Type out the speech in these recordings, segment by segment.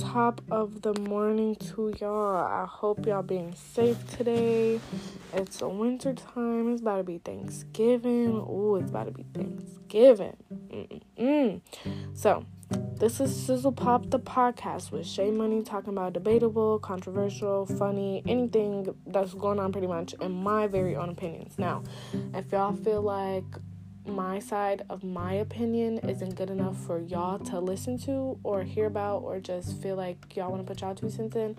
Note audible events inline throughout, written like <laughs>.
top of the morning to y'all. I hope y'all being safe today. It's a winter time. It's about to be Thanksgiving. Oh, it's about to be Thanksgiving. Mm-mm. So, this is Sizzle Pop the podcast with Shay Money talking about debatable, controversial, funny, anything that's going on pretty much in my very own opinions. Now, if y'all feel like my side of my opinion isn't good enough for y'all to listen to or hear about or just feel like y'all want to put y'all two cents in,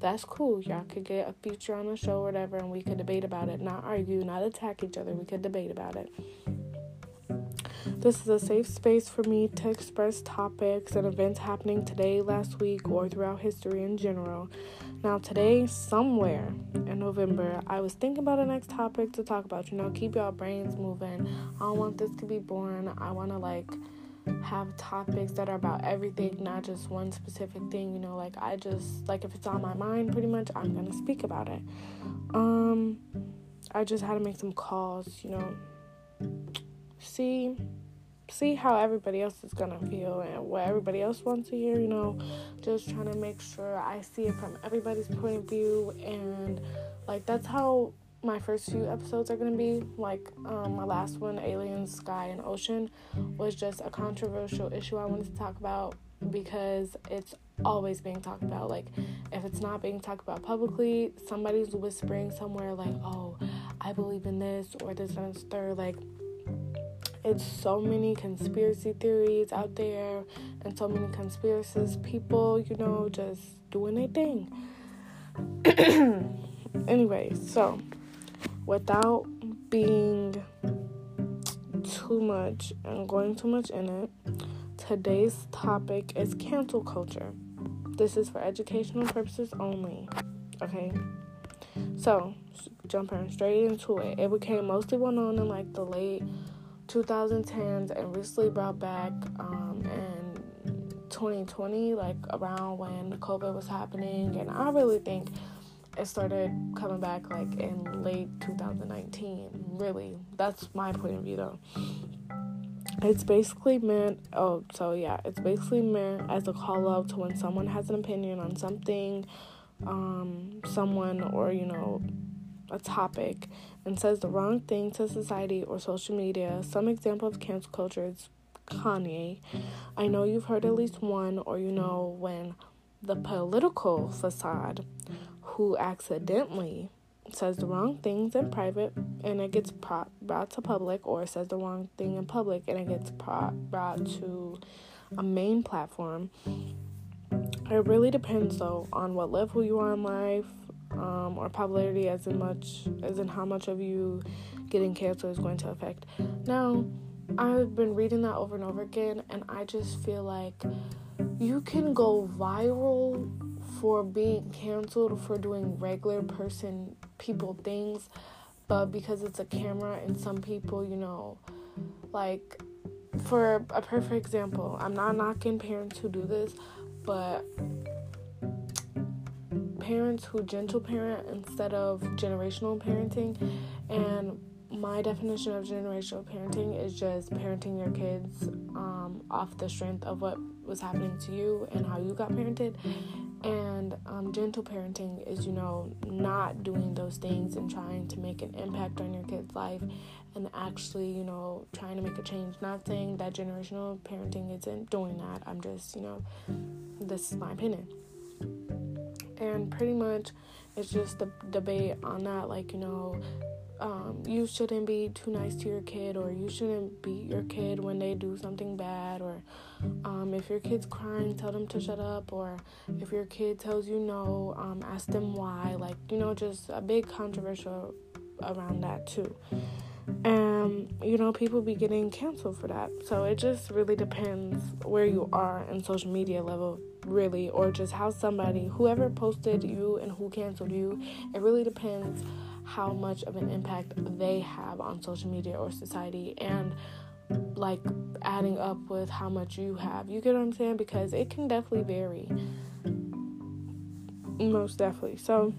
that's cool. Y'all could get a feature on the show or whatever and we could debate about it. Not argue, not attack each other. We could debate about it. This is a safe space for me to express topics and events happening today, last week, or throughout history in general. Now, today, somewhere in November, I was thinking about the next topic to talk about. You know, keep y'all brains moving. I don't want this to be boring. I want to, like, have topics that are about everything, not just one specific thing. You know, like, I just, like, if it's on my mind, pretty much, I'm going to speak about it. Um, I just had to make some calls, you know. See, see how everybody else is gonna feel and what everybody else wants to hear, you know, just trying to make sure I see it from everybody's point of view and like that's how my first few episodes are gonna be. Like um, my last one, Aliens, Sky and Ocean, was just a controversial issue I wanted to talk about because it's always being talked about. Like if it's not being talked about publicly, somebody's whispering somewhere like, Oh, I believe in this or this and this third like it's so many conspiracy theories out there and so many conspiracies people, you know, just doing their thing. <clears throat> anyway, so without being too much and going too much in it, today's topic is cancel culture. This is for educational purposes only. Okay? So, jumping straight into it, it became mostly well known in like the late 2010s and recently brought back um, in 2020, like around when COVID was happening. And I really think it started coming back like in late 2019. Really, that's my point of view though. It's basically meant, oh, so yeah, it's basically meant as a call out to when someone has an opinion on something, um, someone, or you know, a topic and says the wrong thing to society or social media. Some example of cancel culture is Kanye. I know you've heard at least one, or you know when the political facade who accidentally says the wrong things in private and it gets pro- brought to public, or says the wrong thing in public and it gets pro- brought to a main platform. It really depends though on what level you are in life, um, or popularity as in much as in how much of you getting cancer is going to affect. Now, I've been reading that over and over again, and I just feel like you can go viral for being canceled for doing regular person people things, but because it's a camera and some people, you know, like for a perfect example, I'm not knocking parents who do this, but parents who gentle parent instead of generational parenting. And my definition of generational parenting is just parenting your kids um, off the strength of what was happening to you and how you got parented. And um, gentle parenting is, you know, not doing those things and trying to make an impact on your kid's life and actually, you know, trying to make a change. Not saying that generational parenting isn't doing that. I'm just, you know, this is my opinion and pretty much it's just the debate on that like you know um, you shouldn't be too nice to your kid or you shouldn't beat your kid when they do something bad or um, if your kid's crying tell them to shut up or if your kid tells you no um, ask them why like you know just a big controversial around that too and you know people be getting canceled for that. So it just really depends where you are in social media level really or just how somebody whoever posted you and who canceled you it really depends how much of an impact they have on social media or society and like adding up with how much you have. You get what i'm saying? Because it can definitely vary. Most definitely. So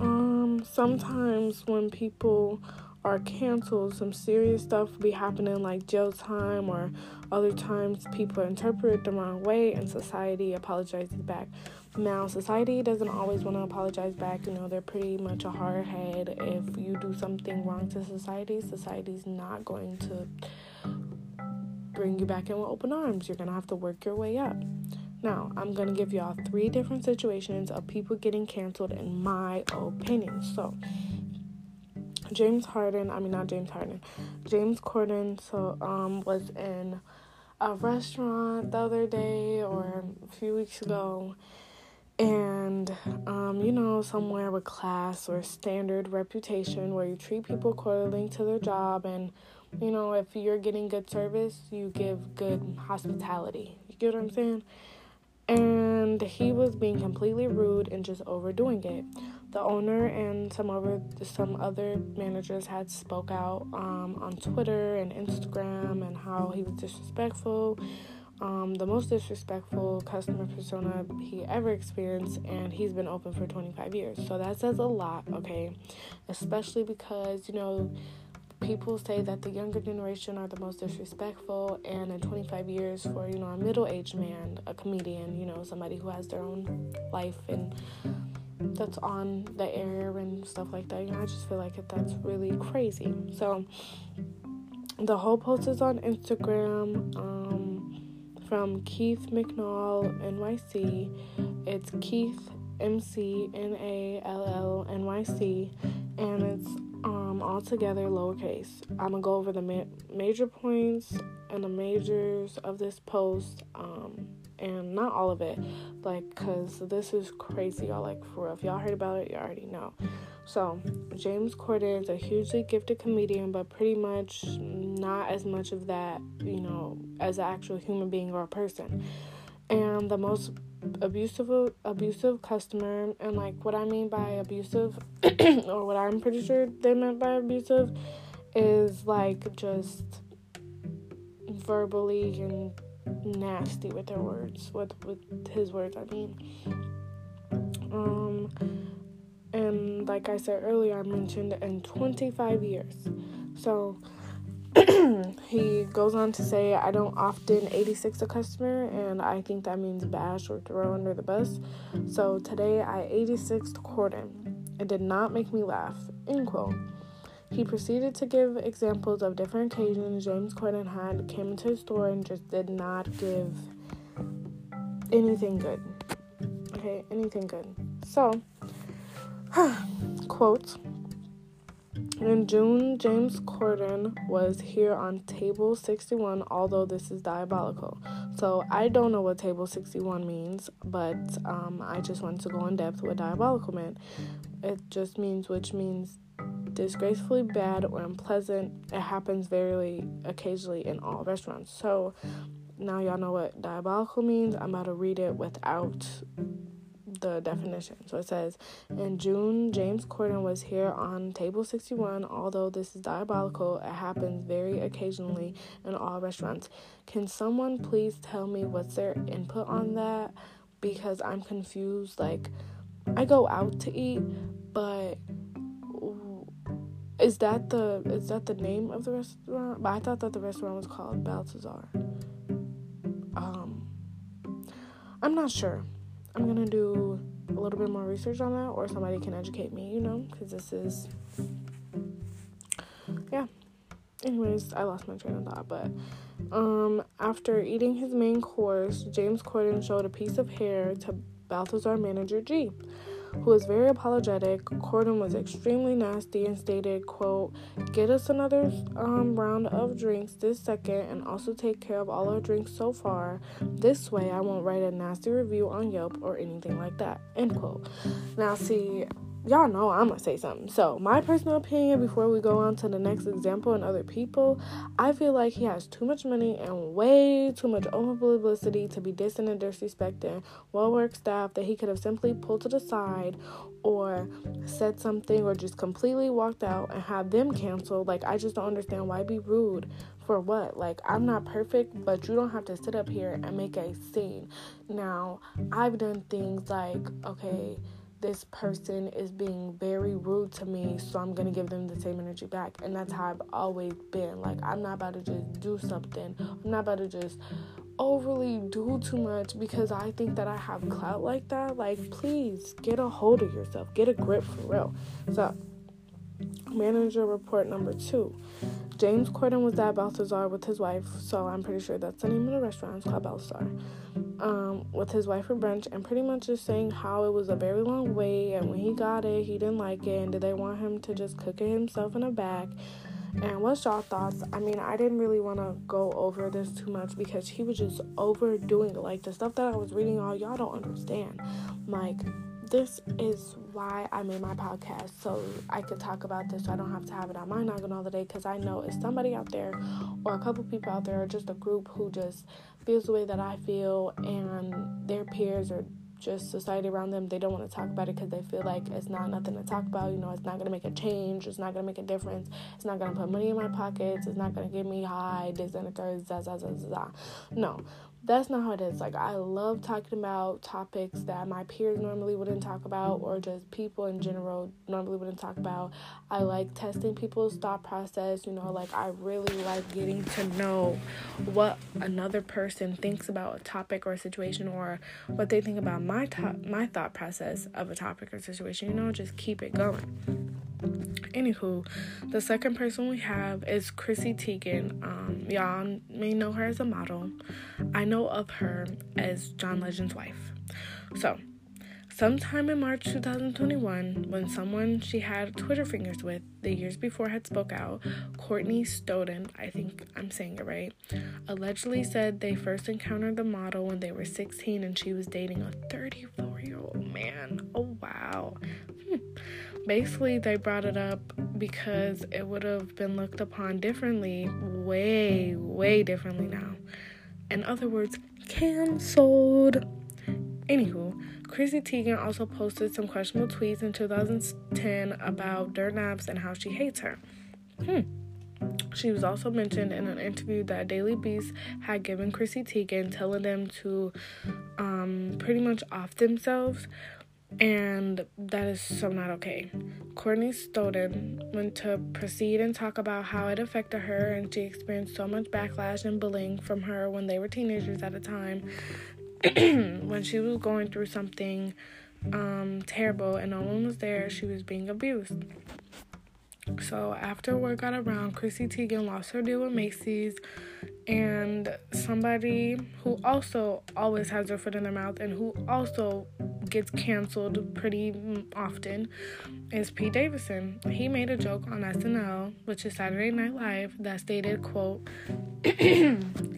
um sometimes when people are canceled, some serious stuff will be happening like jail time or other times people interpret it the wrong way and society apologizes back. Now, society doesn't always want to apologize back. You know, they're pretty much a hard head. If you do something wrong to society, society's not going to bring you back in with open arms. You're going to have to work your way up. Now, I'm going to give y'all three different situations of people getting canceled in my opinion. So, James Harden, I mean not James Harden, James Corden so um was in a restaurant the other day or a few weeks ago. And um, you know somewhere with class or standard reputation where you treat people according to their job and you know if you're getting good service you give good hospitality. You get what i'm saying and he was being completely rude and just overdoing it the owner and some other some other managers had spoke out um, on Twitter and Instagram and how he was disrespectful, um, the most disrespectful customer persona he ever experienced, and he's been open for 25 years. So that says a lot, okay? Especially because you know people say that the younger generation are the most disrespectful and in 25 years for you know a middle-aged man a comedian you know somebody who has their own life and that's on the air and stuff like that. You know, I just feel like that's really crazy. So the whole post is on Instagram um, from Keith McNall NYC. It's Keith M C N A L L N Y C, and it's um, all together lowercase. I'm gonna go over the ma- major points and the majors of this post. Um, and not all of it, like, cause this is crazy, y'all. Like, for real, if y'all heard about it, you already know. So, James Corden is a hugely gifted comedian, but pretty much not as much of that, you know, as an actual human being or a person. And the most abusive abusive customer, and like what I mean by abusive, <clears throat> or what I'm pretty sure they meant by abusive, is like just verbally and nasty with their words, with with his words. I mean, um, and like I said earlier, I mentioned in 25 years. So <clears throat> he goes on to say, I don't often 86 a customer, and I think that means bash or throw under the bus. So today I 86 Corden. It did not make me laugh. End quote. He proceeded to give examples of different occasions James Corden had came into his store and just did not give anything good. Okay, anything good. So, <sighs> quote in June, James Corden was here on table 61, although this is diabolical. So, I don't know what table 61 means, but um, I just wanted to go in depth with diabolical meant. It just means, which means disgracefully bad or unpleasant. It happens very occasionally in all restaurants. So now y'all know what diabolical means. I'm about to read it without the definition. So it says In June, James Corden was here on table 61. Although this is diabolical, it happens very occasionally in all restaurants. Can someone please tell me what's their input on that? Because I'm confused. Like, I go out to eat, but is that the is that the name of the restaurant? But I thought that the restaurant was called Balthazar. Um, I'm not sure. I'm gonna do a little bit more research on that, or somebody can educate me. You know, because this is yeah. Anyways, I lost my train of thought, but um, after eating his main course, James Corden showed a piece of hair to Balthazar manager G who was very apologetic. Corden was extremely nasty and stated, quote, get us another um, round of drinks this second and also take care of all our drinks so far. This way I won't write a nasty review on Yelp or anything like that, end quote. Now, see, y'all know I'm gonna say something. So, my personal opinion before we go on to the next example and other people, I feel like he has too much money and way too much over publicity to be dissing and disrespecting well work staff that he could have simply pulled to the side or said something or just completely walked out and had them canceled. Like, I just don't understand why be rude for what? Like, I'm not perfect, but you don't have to sit up here and make a scene. Now, I've done things like, okay this person is being very rude to me, so I'm gonna give them the same energy back. And that's how I've always been. Like, I'm not about to just do something, I'm not about to just overly do too much because I think that I have clout like that. Like, please get a hold of yourself, get a grip for real. So, manager report number two. James Corden was at Balthazar with his wife, so I'm pretty sure that's the name of the restaurant. It's called Balthazar. Um, with his wife for brunch, and pretty much just saying how it was a very long wait, and when he got it, he didn't like it, and did they want him to just cook it himself in a bag? And what's y'all thoughts? I mean, I didn't really want to go over this too much because he was just overdoing it. Like the stuff that I was reading, all y'all don't understand. Like this is why I made my podcast so I could talk about this so I don't have to have it on my noggin all the day because I know if somebody out there or a couple people out there or just a group who just feels the way that I feel and their peers or just society around them they don't want to talk about it because they feel like it's not nothing to talk about you know it's not going to make a change it's not going to make a difference it's not going to put money in my pockets it's not going to get me high this and the third za, za, za, za. no that's not how it is. Like, I love talking about topics that my peers normally wouldn't talk about, or just people in general normally wouldn't talk about. I like testing people's thought process, you know, like, I really like getting to know what another person thinks about a topic or a situation, or what they think about my, to- my thought process of a topic or situation, you know, just keep it going. Anywho, the second person we have is Chrissy Teigen. Um, y'all may know her as a model. I know of her as John Legend's wife. So, sometime in March 2021, when someone she had Twitter fingers with the years before had spoke out, Courtney Stodden, I think I'm saying it right, allegedly said they first encountered the model when they were 16 and she was dating a 34 year old man. Oh wow. Hmm basically they brought it up because it would have been looked upon differently, way, way differently now. In other words, cancelled. Anywho, Chrissy Teigen also posted some questionable tweets in 2010 about Dirt Naps and how she hates her. Hmm. She was also mentioned in an interview that Daily Beast had given Chrissy Teigen, telling them to um, pretty much off themselves and that is so not okay. Courtney Stodden went to proceed and talk about how it affected her, and she experienced so much backlash and bullying from her when they were teenagers at a time <clears throat> when she was going through something um, terrible and no one was there, she was being abused. So after word got around, Chrissy Teigen lost her deal with Macy's, and somebody who also always has their foot in their mouth and who also gets canceled pretty often is Pete Davidson. He made a joke on SNL, which is Saturday Night Live, that stated, quote,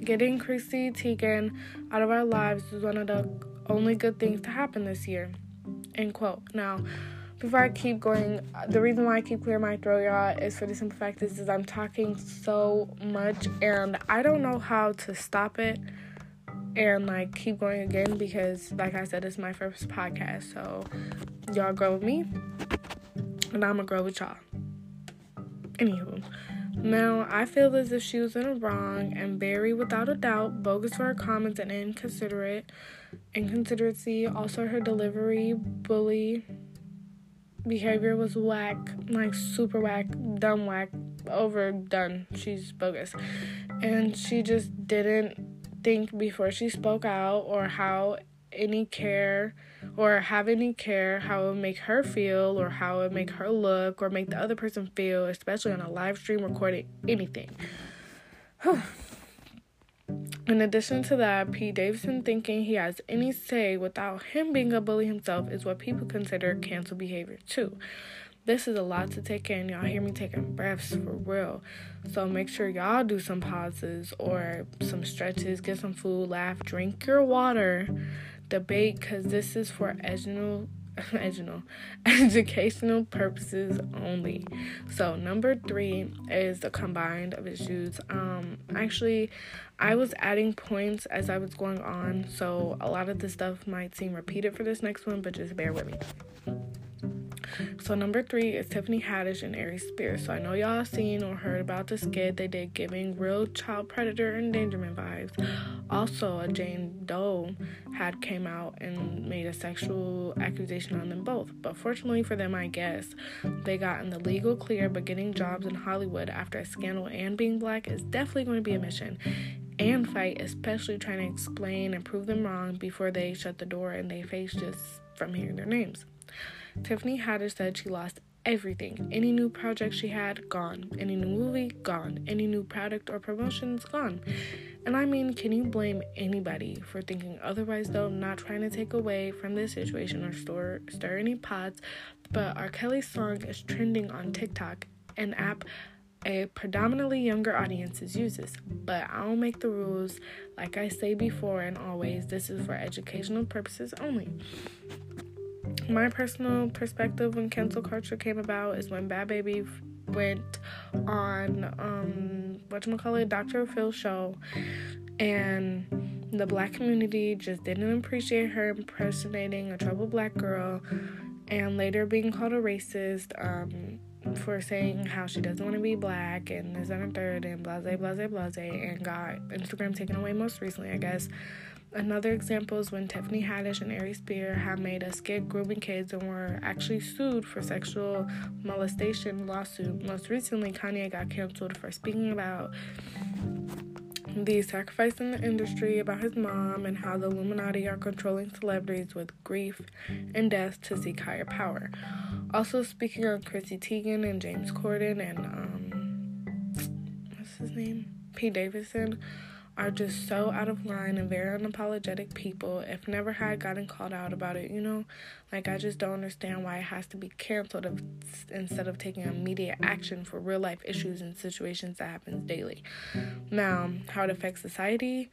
getting Chrissy Teigen out of our lives is one of the only good things to happen this year, end quote. Now, before I keep going, the reason why I keep clearing my throat, y'all, is for the simple fact is, is I'm talking so much and I don't know how to stop it and like keep going again because like I said, it's my first podcast. So y'all grow with me and I'm gonna grow with y'all. Anywho. Now, I feel as if she was in the wrong and very, without a doubt, bogus for her comments and inconsiderate. Inconsideracy, also her delivery, bully behavior was whack, like super whack, dumb whack, overdone. She's bogus. And she just didn't think before she spoke out or how any care or have any care how it would make her feel or how it would make her look or make the other person feel, especially on a live stream recording anything. <sighs> In addition to that, P. Davidson thinking he has any say without him being a bully himself is what people consider cancel behavior too. This is a lot to take in. Y'all hear me taking breaths for real. So make sure y'all do some pauses or some stretches, get some food, laugh, drink your water, debate, because this is for educational, <laughs> educational, educational purposes only. So number three is the combined of issues. Um, actually, I was adding points as I was going on, so a lot of the stuff might seem repeated for this next one, but just bear with me. So number three is Tiffany Haddish and Aries Spears. So I know y'all seen or heard about the skit they did giving real child predator endangerment vibes. Also, a Jane Doe had came out and made a sexual accusation on them both. But fortunately for them, I guess, they got in the legal clear, but getting jobs in Hollywood after a scandal and being black is definitely going to be a mission and fight, especially trying to explain and prove them wrong before they shut the door and they face just from hearing their names. Tiffany Haddish said she lost everything. Any new project she had, gone. Any new movie, gone. Any new product or promotions, gone. And I mean, can you blame anybody for thinking otherwise, though? Not trying to take away from this situation or stir, stir any pots, but R. Kelly's song is trending on TikTok, an app a predominantly younger audiences uses, but I don't make the rules. Like I say before and always, this is for educational purposes only. My personal perspective when cancel culture came about is when Bhad Bhabie went on um whatchamacallit Dr. Phil show and the black community just didn't appreciate her impersonating a troubled black girl and later being called a racist. Um for saying how she doesn't want to be black and this and a third and blase blase blase and got Instagram taken away most recently, I guess. Another example is when Tiffany Haddish and Ari Spear have made a skit grooming kids and were actually sued for sexual molestation lawsuit. Most recently, Kanye got canceled for speaking about the sacrifice in the industry, about his mom, and how the Illuminati are controlling celebrities with grief and death to seek higher power. Also speaking on Chrissy Teigen and James Corden and um what's his name? Pete Davidson are just so out of line and very unapologetic people. If never had gotten called out about it, you know, like I just don't understand why it has to be canceled if, instead of taking immediate action for real life issues and situations that happens daily. Now, how it affects society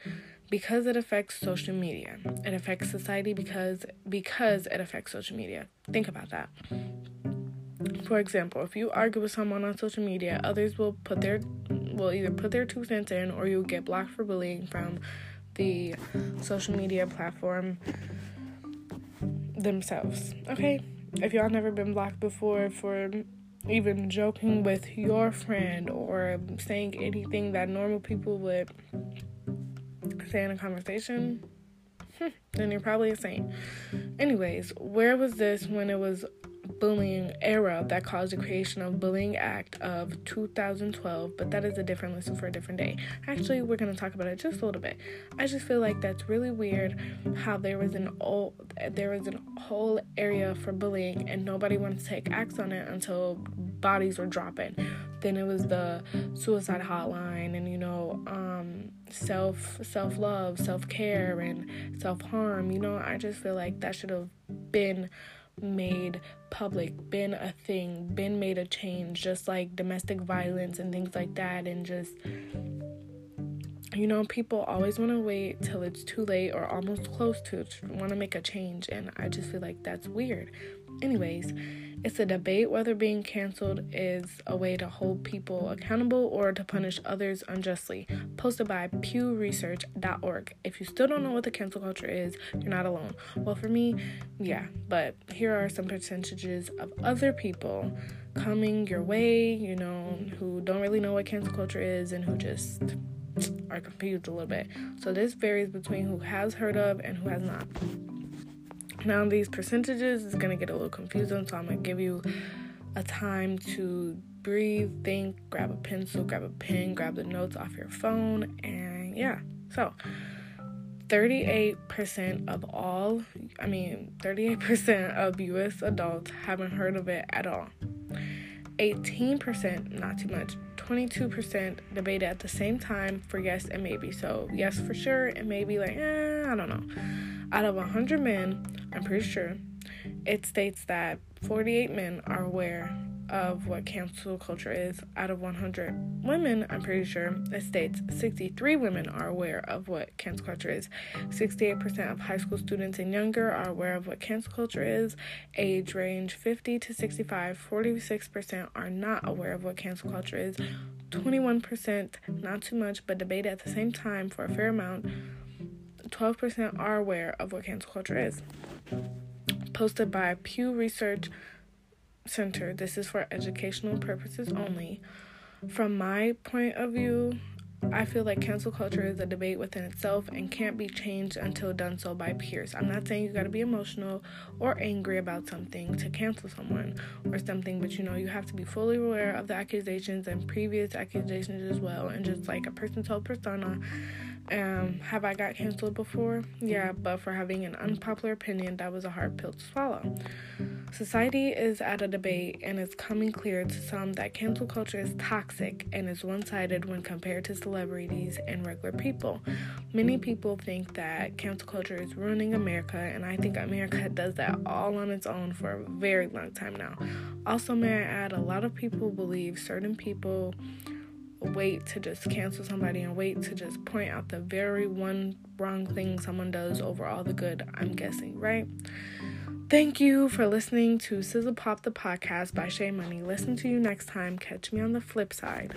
because it affects social media. It affects society because because it affects social media. Think about that. For example, if you argue with someone on social media, others will put their will either put their two cents in or you'll get blocked for bullying from the social media platform themselves. Okay? If y'all never been blocked before for even joking with your friend or saying anything that normal people would say in a conversation, <laughs> then you're probably a saint. Anyways, where was this when it was bullying era that caused the creation of Bullying Act of 2012, but that is a different lesson for a different day. Actually, we're going to talk about it just a little bit. I just feel like that's really weird how there was an old there was a whole area for bullying and nobody wanted to take acts on it until bodies were dropping. Then it was the suicide hotline and you know um self self love, self care, and self harm. You know, I just feel like that should have been made public, been a thing, been made a change, just like domestic violence and things like that, and just you know, people always want to wait till it's too late or almost close to it, want to make a change, and I just feel like that's weird. Anyways, it's a debate whether being canceled is a way to hold people accountable or to punish others unjustly. Posted by PewResearch.org. If you still don't know what the cancel culture is, you're not alone. Well, for me, yeah, but here are some percentages of other people coming your way, you know, who don't really know what cancel culture is and who just are confused a little bit. So this varies between who has heard of and who has not. Now, these percentages is going to get a little confusing, so I'm going to give you a time to breathe, think, grab a pencil, grab a pen, grab the notes off your phone, and yeah. So, 38% of all, I mean, 38% of US adults haven't heard of it at all. 18%, not too much, 22% debated at the same time for yes and maybe. So, yes for sure, and maybe like, eh, I don't know. Out of 100 men, I'm pretty sure, it states that 48 men are aware of what cancel culture is. Out of 100 women, I'm pretty sure it states 63 women are aware of what cancel culture is. 68% of high school students and younger are aware of what cancel culture is. Age range 50 to 65, 46% are not aware of what cancel culture is. 21%, not too much, but debate at the same time for a fair amount. 12% are aware of what cancel culture is posted by Pew Research Center, This is for educational purposes only. From my point of view, I feel like cancel culture is a debate within itself and can't be changed until done so by peers. I'm not saying you gotta be emotional or angry about something to cancel someone or something, but you know, you have to be fully aware of the accusations and previous accusations as well, and just like a person's whole persona um, have I got canceled before? Yeah, but for having an unpopular opinion, that was a hard pill to swallow. Society is at a debate, and it's coming clear to some that cancel culture is toxic and is one sided when compared to celebrities and regular people. Many people think that cancel culture is ruining America, and I think America <laughs> does that all on its own for a very long time now. Also, may I add, a lot of people believe certain people wait to just cancel somebody and wait to just point out the very one wrong thing someone does over all the good, I'm guessing, right? Thank you for listening to Sizzle Pop the podcast by Shay Money. Listen to you next time. Catch me on the flip side.